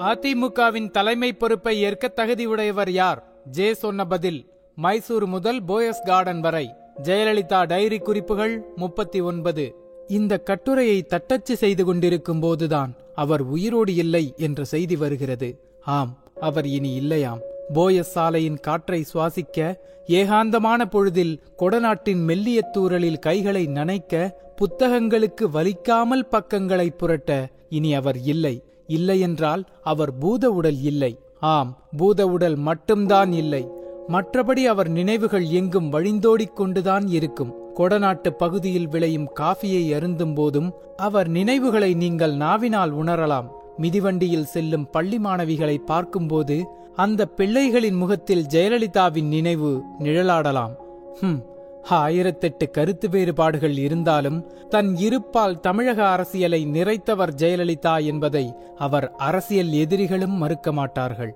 அதிமுகவின் தலைமை பொறுப்பை ஏற்க தகுதியுடையவர் யார்? ஜே சொன்ன பதில் மைசூர் முதல் போயஸ் கார்டன் வரை. ஜெயலலிதா டைரி குறிப்புகள் முப்பத்தி ஒன்பது. இந்த கட்டுரையை தட்டச்சு செய்து கொண்டிருக்கும் போதுதான் அவர் உயிரோடு இல்லை என்ற செய்தி வருகிறது. ஆம் அவர் இனி இல்லையாம். போயஸ் சாலையின் காற்றை சுவாசிக்க ஏகாந்தமான பொழுதில் கொடநாட்டின் மெல்லிய தூறலில் கைகளை நனைக்க புத்தகங்களுக்கு வலிக்காமல் பக்கங்களை புரட்ட இனி அவர் இல்லை. இல்லையென்றால் அவர் பூத உடல் இல்லை. ஆம் பூத உடல் மட்டும்தான் இல்லை. மற்றபடி அவர் நினைவுகள் எங்கும் வழிந்தோடிக் கொண்டுதான் இருக்கும். கொடநாட்டு பகுதியில் விளையும் காஃபியை அருந்தும் போதும் அவர் நினைவுகளை நீங்கள் நாவினால் உணரலாம். மிதிவண்டியில் செல்லும் பள்ளி மாணவிகளை பார்க்கும்போது அந்த பிள்ளைகளின் முகத்தில் ஜெயலலிதாவின் நினைவு நிழலாடலாம். ஹும் ஆயிரத்தெட்டு கருத்து வேறுபாடுகள் இருந்தாலும் தன் இருப்பால் தமிழக அரசியலை நிறைத்தவர் ஜெயலலிதா என்பதை அவர் அரசியல் எதிரிகளும் மறுக்க மாட்டார்கள்.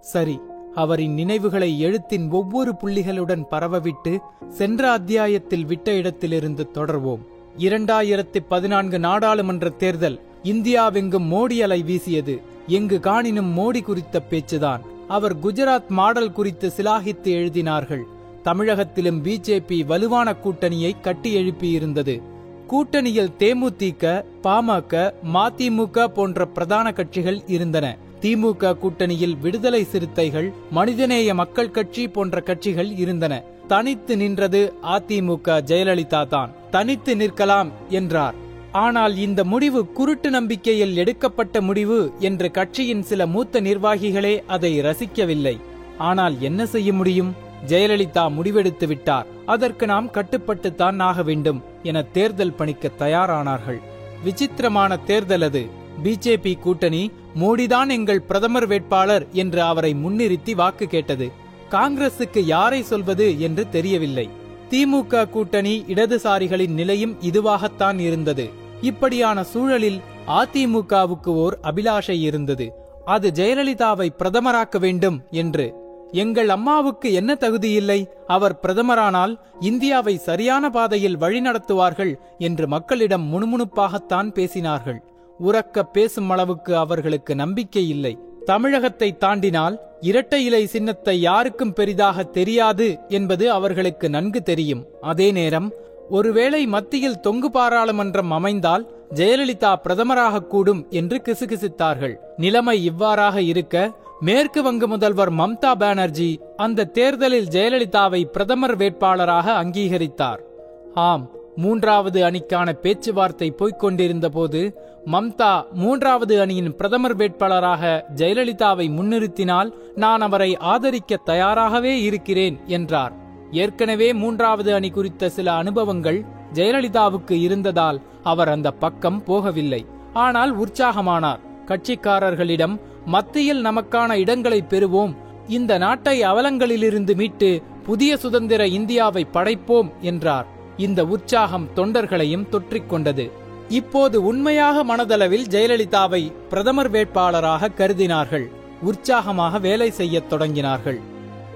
சரி அவரின் நினைவுகளை எழுத்தின் ஒவ்வொரு புள்ளிகளுடன் பரவவிட்டு சென்ற அத்தியாயத்தில் விட்ட இடத்திலிருந்து தொடர்வோம். இரண்டாயிரத்தி பதினான்கு நாடாளுமன்ற தேர்தல் இந்தியாவெங்கும் மோடி அலை வீசியது. எங்கு காணினும் மோடி குறித்த பேச்சுதான். அவர் குஜராத் மாடல் குறித்து சிலாகித்து எழுதினார்கள். தமிழகத்திலும் பிஜேபி வலுவான கூட்டணியை கட்டி எழுப்பியிருந்தது கூட்டணியில் தேமுதிக பாமக மதிமுக போன்ற பிரதான கட்சிகள் இருந்தன. திமுக கூட்டணியில் விடுதலை சிறுத்தைகள் மனிதநேய மக்கள் கட்சி போன்ற கட்சிகள் இருந்தன. தனித்து நின்றது அதிமுக ஜெயலலிதா தான். தனித்து நிற்கலாம் என்றார். ஆனால் இந்த முடிவு குருட்டு நம்பிக்கையில் எடுக்கப்பட்ட முடிவு என்று கட்சியின் சில மூத்த நிர்வாகிகளே அதை ரசிக்கவில்லை. ஆனால் என்ன செய்ய முடியும்? ஜெயலலிதா முடிவெடுத்து விட்டார். அதற்கு நாம் கட்டுப்பட்டுத்தான் ஆக வேண்டும் என தேர்தல் பணிக்க தயாரானார்கள். விசித்திரமான தேர்தல் அது. பிஜேபி கூட்டணி மோடிதான் எங்கள் பிரதமர் வேட்பாளர் என்று அவரை முன்னிறுத்தி வாக்கு கேட்டது. காங்கிரசுக்கு யாரை சொல்வது என்று தெரியவில்லை. திமுக கூட்டணி இடதுசாரிகளின் நிலையும் இதுவாகத்தான் இருந்தது. இப்படியான சூழலில் அதிமுகவுக்கு ஓர் அபிலாஷை இருந்தது. அது ஜெயலலிதாவை பிரதமராக்க வேண்டும் என்று எங்கள் அம்மாவுக்கு என்ன தகுதி இல்லை? அவர் பிரதமரானால் இந்தியாவை சரியான பாதையில் வழிநடத்துவார்கள் என்று மக்களிடம் முணுமுணுப்பாகத்தான் பேசினார்கள். உறக்க பேசும் அளவுக்கு அவர்களுக்கு நம்பிக்கை இல்லை. தமிழகத்தை தாண்டினால் இரட்டை இலை சின்னத்தை யாருக்கும் பெரிதாக தெரியாது என்பது அவர்களுக்கு நன்கு தெரியும். அதே நேரம் ஒருவேளை மத்தியில் தொங்கு பாராளுமன்றம் அமைந்தால் ஜெயலலிதா பிரதமராக கூடும் என்று கிசுகிசுத்தார்கள். நிலைமை இவ்வாறாக இருக்க மேற்கு வங்க முதல்வர் மம்தா பானர்ஜி அந்த தேர்தலில் ஜெயலலிதாவை பிரதமர் வேட்பாளராக அங்கீகரித்தார். ஆம் மூன்றாவது அணிக்கான பேச்சுவார்த்தை போய்கொண்டிருந்த போது மம்தா மூன்றாவது அணியின் பிரதமர் வேட்பாளராக ஜெயலலிதாவை முன்னிறுத்தினால் நான் அவரை ஆதரிக்க தயாராகவே இருக்கிறேன் என்றார். ஏற்கனவே மூன்றாவது அணி குறித்த சில அனுபவங்கள் ஜெயலலிதாவுக்கு இருந்ததால் அவர் அந்த பக்கம் போகவில்லை. ஆனால் உற்சாகமானார். கட்சிக்காரர்களிடம் மத்தியில் நமக்கான இடங்களை பெறுவோம். இந்த நாட்டை அவலங்களிலிருந்து மீட்டு புதிய சுதந்திர இந்தியாவை படைப்போம் என்றார். இந்த உற்சாகம் தொண்டர்களையும் தொற்றிக்கொண்டது இப்போது உண்மையாக மனதளவில் ஜெயலலிதாவை பிரதமர் வேட்பாளராக கருதினார்கள். உற்சாகமாக வேலை செய்யத் தொடங்கினார்கள்.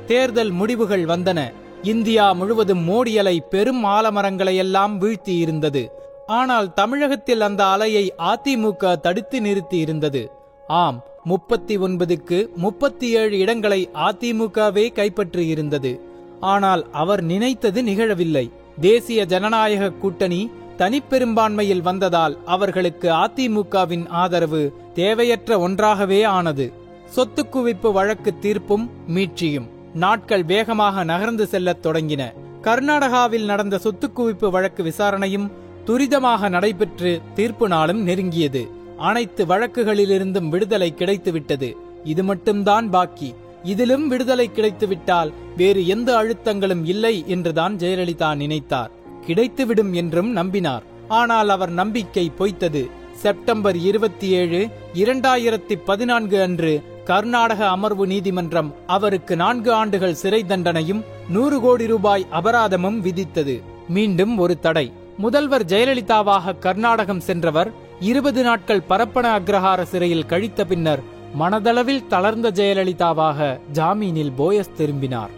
தேர்தல் முடிவுகள் வந்தன. இந்தியா முழுவதும் மோடி அலை பெரும் ஆலமரங்களையெல்லாம் வீழ்த்தி இருந்தது ஆனால் தமிழகத்தில் அந்த அலையை அதிமுக தடுத்து நிறுத்தி இருந்தது ஆம் முப்பத்தி ஒன்பதுக்கு முப்பத்தி ஏழு இடங்களை அதிமுகவே கைப்பற்றி இருந்தது ஆனால் அவர் நினைத்தது நிகழவில்லை. தேசிய ஜனநாயக கூட்டணி தனிப்பெரும்பான்மையில் வந்ததால் அவர்களுக்கு அதிமுகவின் ஆதரவு தேவையற்ற ஒன்றாகவே ஆனது. சொத்து குவிப்பு வழக்கு தீர்ப்பும் மீட்சியும். நாட்கள் வேகமாக நகர்ந்து செல்லத் தொடங்கின. கர்நாடகாவில் நடந்த சொத்து குவிப்பு வழக்கு விசாரணையும் துரிதமாக நடைபெற்று தீர்ப்பு நாளும் நெருங்கியது. அனைத்து வழக்குகளிலிருந்தும் விடுதலை கிடைத்துவிட்டது. இது மட்டும்தான் பாக்கி. இதிலும் விடுதலை கிடைத்துவிட்டால் வேறு எந்த அழுத்தங்களும் இல்லை என்றுதான் ஜெயலலிதா நினைத்தார். கிடைத்துவிடும் என்றும் நம்பினார். ஆனால் அவர் நம்பிக்கை பொய்த்தது. செப்டம்பர் இருபத்தி ஏழு இரண்டாயிரத்தி பதினான்கு அன்று கர்நாடக அமர்வு நீதிமன்றம் அவருக்கு நான்கு ஆண்டுகள் சிறை தண்டனையும் நூறு கோடி ரூபாய் அபராதமும் விதித்தது. மீண்டும் ஒரு தடை. முதல்வர் ஜெயலலிதாவாக கர்நாடகம் சென்றவர் இருபது நாட்கள் பரப்பன அக்ரஹார சிறையில் கழித்த பின்னர் மனதளவில் தளர்ந்த ஜெயலலிதாவாக ஜாமீனில் போயஸ் திரும்பினார்.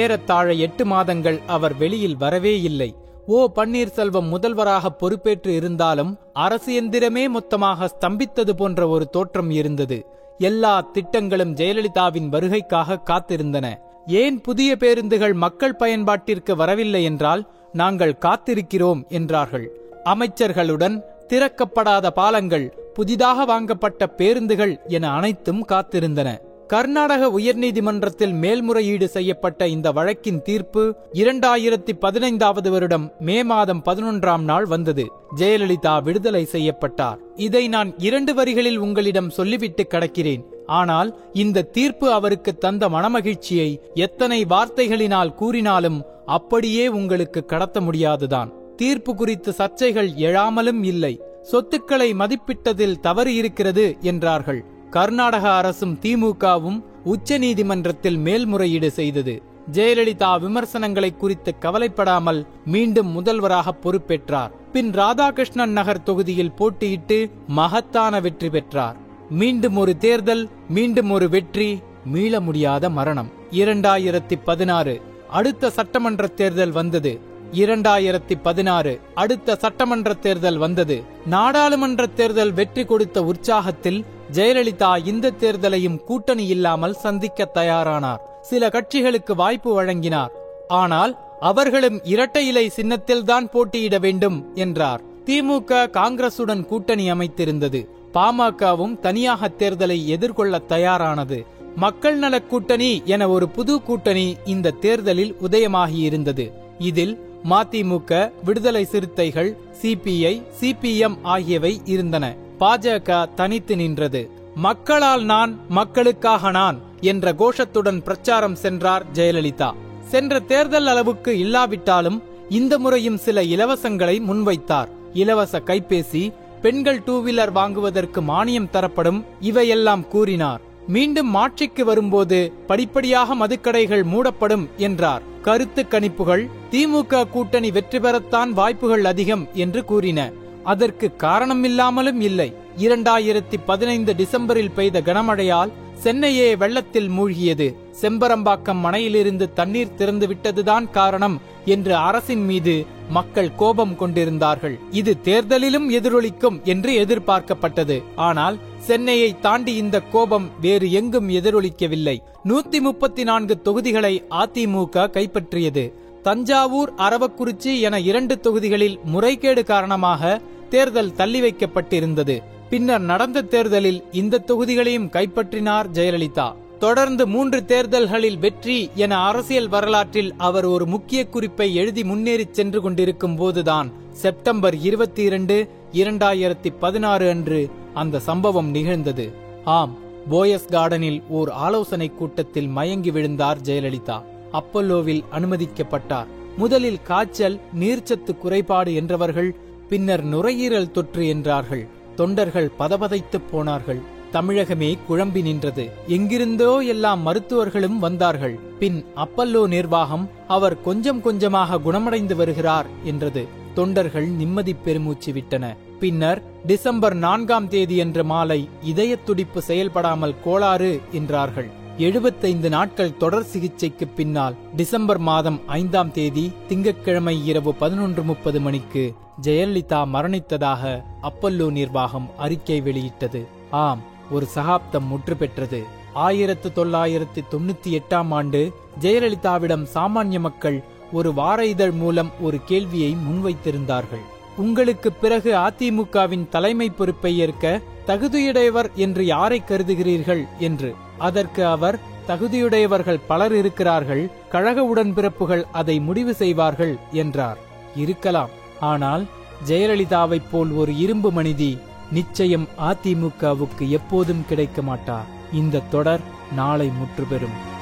ஏறத்தாழ எட்டு மாதங்கள் அவர் வெளியில் வரவே இல்லை. ஓ பன்னீர்செல்வம் முதல்வராக பொறுப்பேற்று இருந்தாலும் அரசு எந்திரமே மொத்தமாக ஸ்தம்பித்தது போன்ற ஒரு தோற்றம் இருந்தது. எல்லா திட்டங்களும் ஜெயலலிதாவின் வருகைக்காக காத்திருந்தன. ஏன் புதிய பேருந்துகள் மக்கள் பயன்பாட்டிற்கு வரவில்லை என்றால் நாங்கள் காத்திருக்கிறோம் என்றார்கள். அமைச்சர்களுடன் திறக்கப்படாத பாலங்கள் புதிதாக வாங்கப்பட்ட பேருந்துகள் என அனைத்தும் காத்திருந்தன. கர்நாடக உயர்நீதிமன்றத்தில் மேல்முறையீடு செய்யப்பட்ட இந்த வழக்கின் தீர்ப்பு இரண்டாயிரத்தி பதினைந்தாவது வருடம் மே மாதம் பதினொன்றாம் நாள் வந்தது. ஜெயலலிதா விடுதலை செய்யப்பட்டார். இதை நான் இரண்டு வரிகளில் உங்களிடம் சொல்லிவிட்டு கடக்கிறேன். ஆனால் இந்த தீர்ப்பு அவருக்கு தந்த மனமகிழ்ச்சியை எத்தனை வார்த்தைகளினால் கூறினாலும் அப்படியே உங்களுக்கு கடத்த முடியாதுதான். தீர்ப்பு குறித்து சர்ச்சைகள் எழாமலும் இல்லை. சொத்துக்களை மதிப்பிட்டதில் தவறு இருக்கிறது என்றார்கள். கர்நாடக அரசும் திமுகவும் உச்ச நீதிமன்றத்தில் மேல்முறையீடு செய்தது. ஜெயலலிதா விமர்சனங்களை குறித்து கவலைப்படாமல் மீண்டும் முதல்வராக பொறுப்பேற்றார். பின் ராதாகிருஷ்ணன் நகர் தொகுதியில் போட்டியிட்டு மகத்தான வெற்றி பெற்றார். மீண்டும் ஒரு தேர்தல் மீண்டும் ஒரு வெற்றி மீள முடியாத மரணம். இரண்டாயிரத்தி பதினாறு அடுத்த சட்டமன்ற தேர்தல் வந்தது. இரண்டாயிரத்தி பதினாறு அடுத்த சட்டமன்ற தேர்தல் வந்தது. நாடாளுமன்ற தேர்தல் வெற்றி கொடுத்த உற்சாகத்தில் ஜெயலலிதா இந்த தேர்தலையும் கூட்டணி இல்லாமல் சந்திக்க தயாரானார். சில கட்சிகளுக்கு வாய்ப்பு வழங்கினார். ஆனால் அவர்களும் இரட்டை இலை சின்னத்தில்தான் போட்டியிட வேண்டும் என்றார். திமுக காங்கிரசுடன் கூட்டணி அமைத்திருந்தது. பாமகவும் தனியாக தேர்தலை எதிர்கொள்ள தயாரானது. மக்கள் நலக் கூட்டணி என ஒரு புது கூட்டணி இந்த தேர்தலில் உதயமாகியிருந்தது. இதில் மதிமுக விடுதலை சிறுத்தைகள் சிபிஐ சிபிஎம் ஆகியவை இருந்தன. பாஜக தனித்து நின்றது. மக்களால் நான் மக்களுக்காக நான் என்ற கோஷத்துடன் பிரச்சாரம் சென்றார் ஜெயலலிதா. சென்ற தேர்தல் அளவுக்கு இல்லாவிட்டாலும் இந்த முறையும் சில இலவசங்களை முன்வைத்தார். இலவச கைபேசி பெண்கள் டூ வீலர் வாங்குவதற்கு மானியம் தரப்படும் இவையெல்லாம் கூறினார். மீண்டும் ஆட்சிக்கு வரும்போது படிப்படியாக மதுக்கடைகள் மூடப்படும் என்றார். கருத்து கணிப்புகள் திமுக கூட்டணி வெற்றி பெறத்தான் வாய்ப்புகள் அதிகம் என்று கூறின. அதற்கு காரணமில்லாமலும் இல்லை. இரண்டாயிரத்தி பதினைந்து டிசம்பரில் பெய்த கனமழையால் சென்னையே வெள்ளத்தில் மூழ்கியது. செம்பரம்பாக்கம் மனையிலிருந்து தண்ணீர் திறந்துவிட்டதுதான் காரணம் என்று அரசின் மீது மக்கள் கோபம் கொண்டிருந்தார்கள். இது தேர்தலிலும் எதிரொலிக்கும் என்று எதிர்பார்க்கப்பட்டது. ஆனால் சென்னையை தாண்டி இந்த கோபம் வேறு எங்கும் எதிரொலிக்கவில்லை. நூத்தி முப்பத்தி நான்கு தொகுதிகளை அதிமுக கைப்பற்றியது. தஞ்சாவூர் அரவக்குறிச்சி என இரண்டு தொகுதிகளில் முறைகேடு காரணமாக தேர்தல் தள்ளி வைக்கப்பட்டிருந்தது பின்னர் நடந்த தேர்தலில் இந்த தொகுதிகளையும் கைப்பற்றினார் ஜெயலலிதா. தொடர்ந்து மூன்று தேர்தல்களில் வெற்றி என அரசியல் வரலாற்றில் அவர் ஒரு முக்கிய குறிப்பை எழுதி முன்னேறிச் சென்று கொண்டிருக்கும் போதுதான் செப்டம்பர் இருபத்தி இரண்டு இரண்டாயிரத்தி பதினாறு அன்று அந்த சம்பவம் நிகழ்ந்தது. ஆம் போயஸ் கார்டனில் ஓர் ஆலோசனை கூட்டத்தில் மயங்கி விழுந்தார் ஜெயலலிதா. அப்பல்லோவில் அனுமதிக்கப்பட்டார். முதலில் காய்ச்சல் நீர்ச்சத்து குறைபாடு என்றவர்கள் பின்னர் நுரையீரல் தொற்று என்றார்கள். தொண்டர்கள் பதபதைத்துப் போனார்கள். தமிழகமே குழம்பி நின்றது. எங்கிருந்தோ எல்லா மருத்துவர்களும் வந்தார்கள். பின் அப்பல்லோ நிர்வாகம் அவர் கொஞ்சம் கொஞ்சமாக குணமடைந்து வருகிறார் என்றது. தொண்டர்கள் நிம்மதி பெருமூச்சு விட்டன. பின்னர் டிசம்பர் நான்காம் தேதியன்று மாலை இதய துடிப்பு செயல்படாமல் கோளாறு என்றார்கள். எழுபத்தைந்து நாட்கள் தொடர் சிகிச்சைக்கு பின்னால் டிசம்பர் மாதம் ஐந்தாம் தேதி திங்கட்கிழமை இரவு பதினொன்று முப்பது மணிக்கு ஜெயலலிதா மரணித்ததாக அப்பல்லோ நிர்வாகம் அறிக்கை வெளியிட்டது. ஆம் ஒரு சகாப்தம் முற்று பெற்றது. ஆயிரத்து தொள்ளாயிரத்து தொண்ணூத்தி எட்டாம் ஆண்டு ஜெயலலிதாவிடம் சாமானிய மக்கள் ஒரு வார இதழ் மூலம் ஒரு கேள்வியை முன்வைத்திருந்தார்கள். உங்களுக்கு பிறகு அதிமுகவின் தலைமை பொறுப்பை ஏற்க தகுதியுடையவர் என்று யாரை கருதுகிறீர்கள்? என்று அதற்கு அவர் தகுதியுடையவர்கள் பலர் இருக்கிறார்கள் கழக உடன்பிறப்புகள் அதை முடிவு செய்வார்கள் என்றார். இருக்கலாம். ஆனால் ஜெயலலிதாவைப் போல் ஒரு இரும்பு மனிதி நிச்சயம் அதிமுகவுக்கு எப்போதும் கிடைக்க மாட்டார். இந்த தொடர் நாளை முற்றுபெறும்.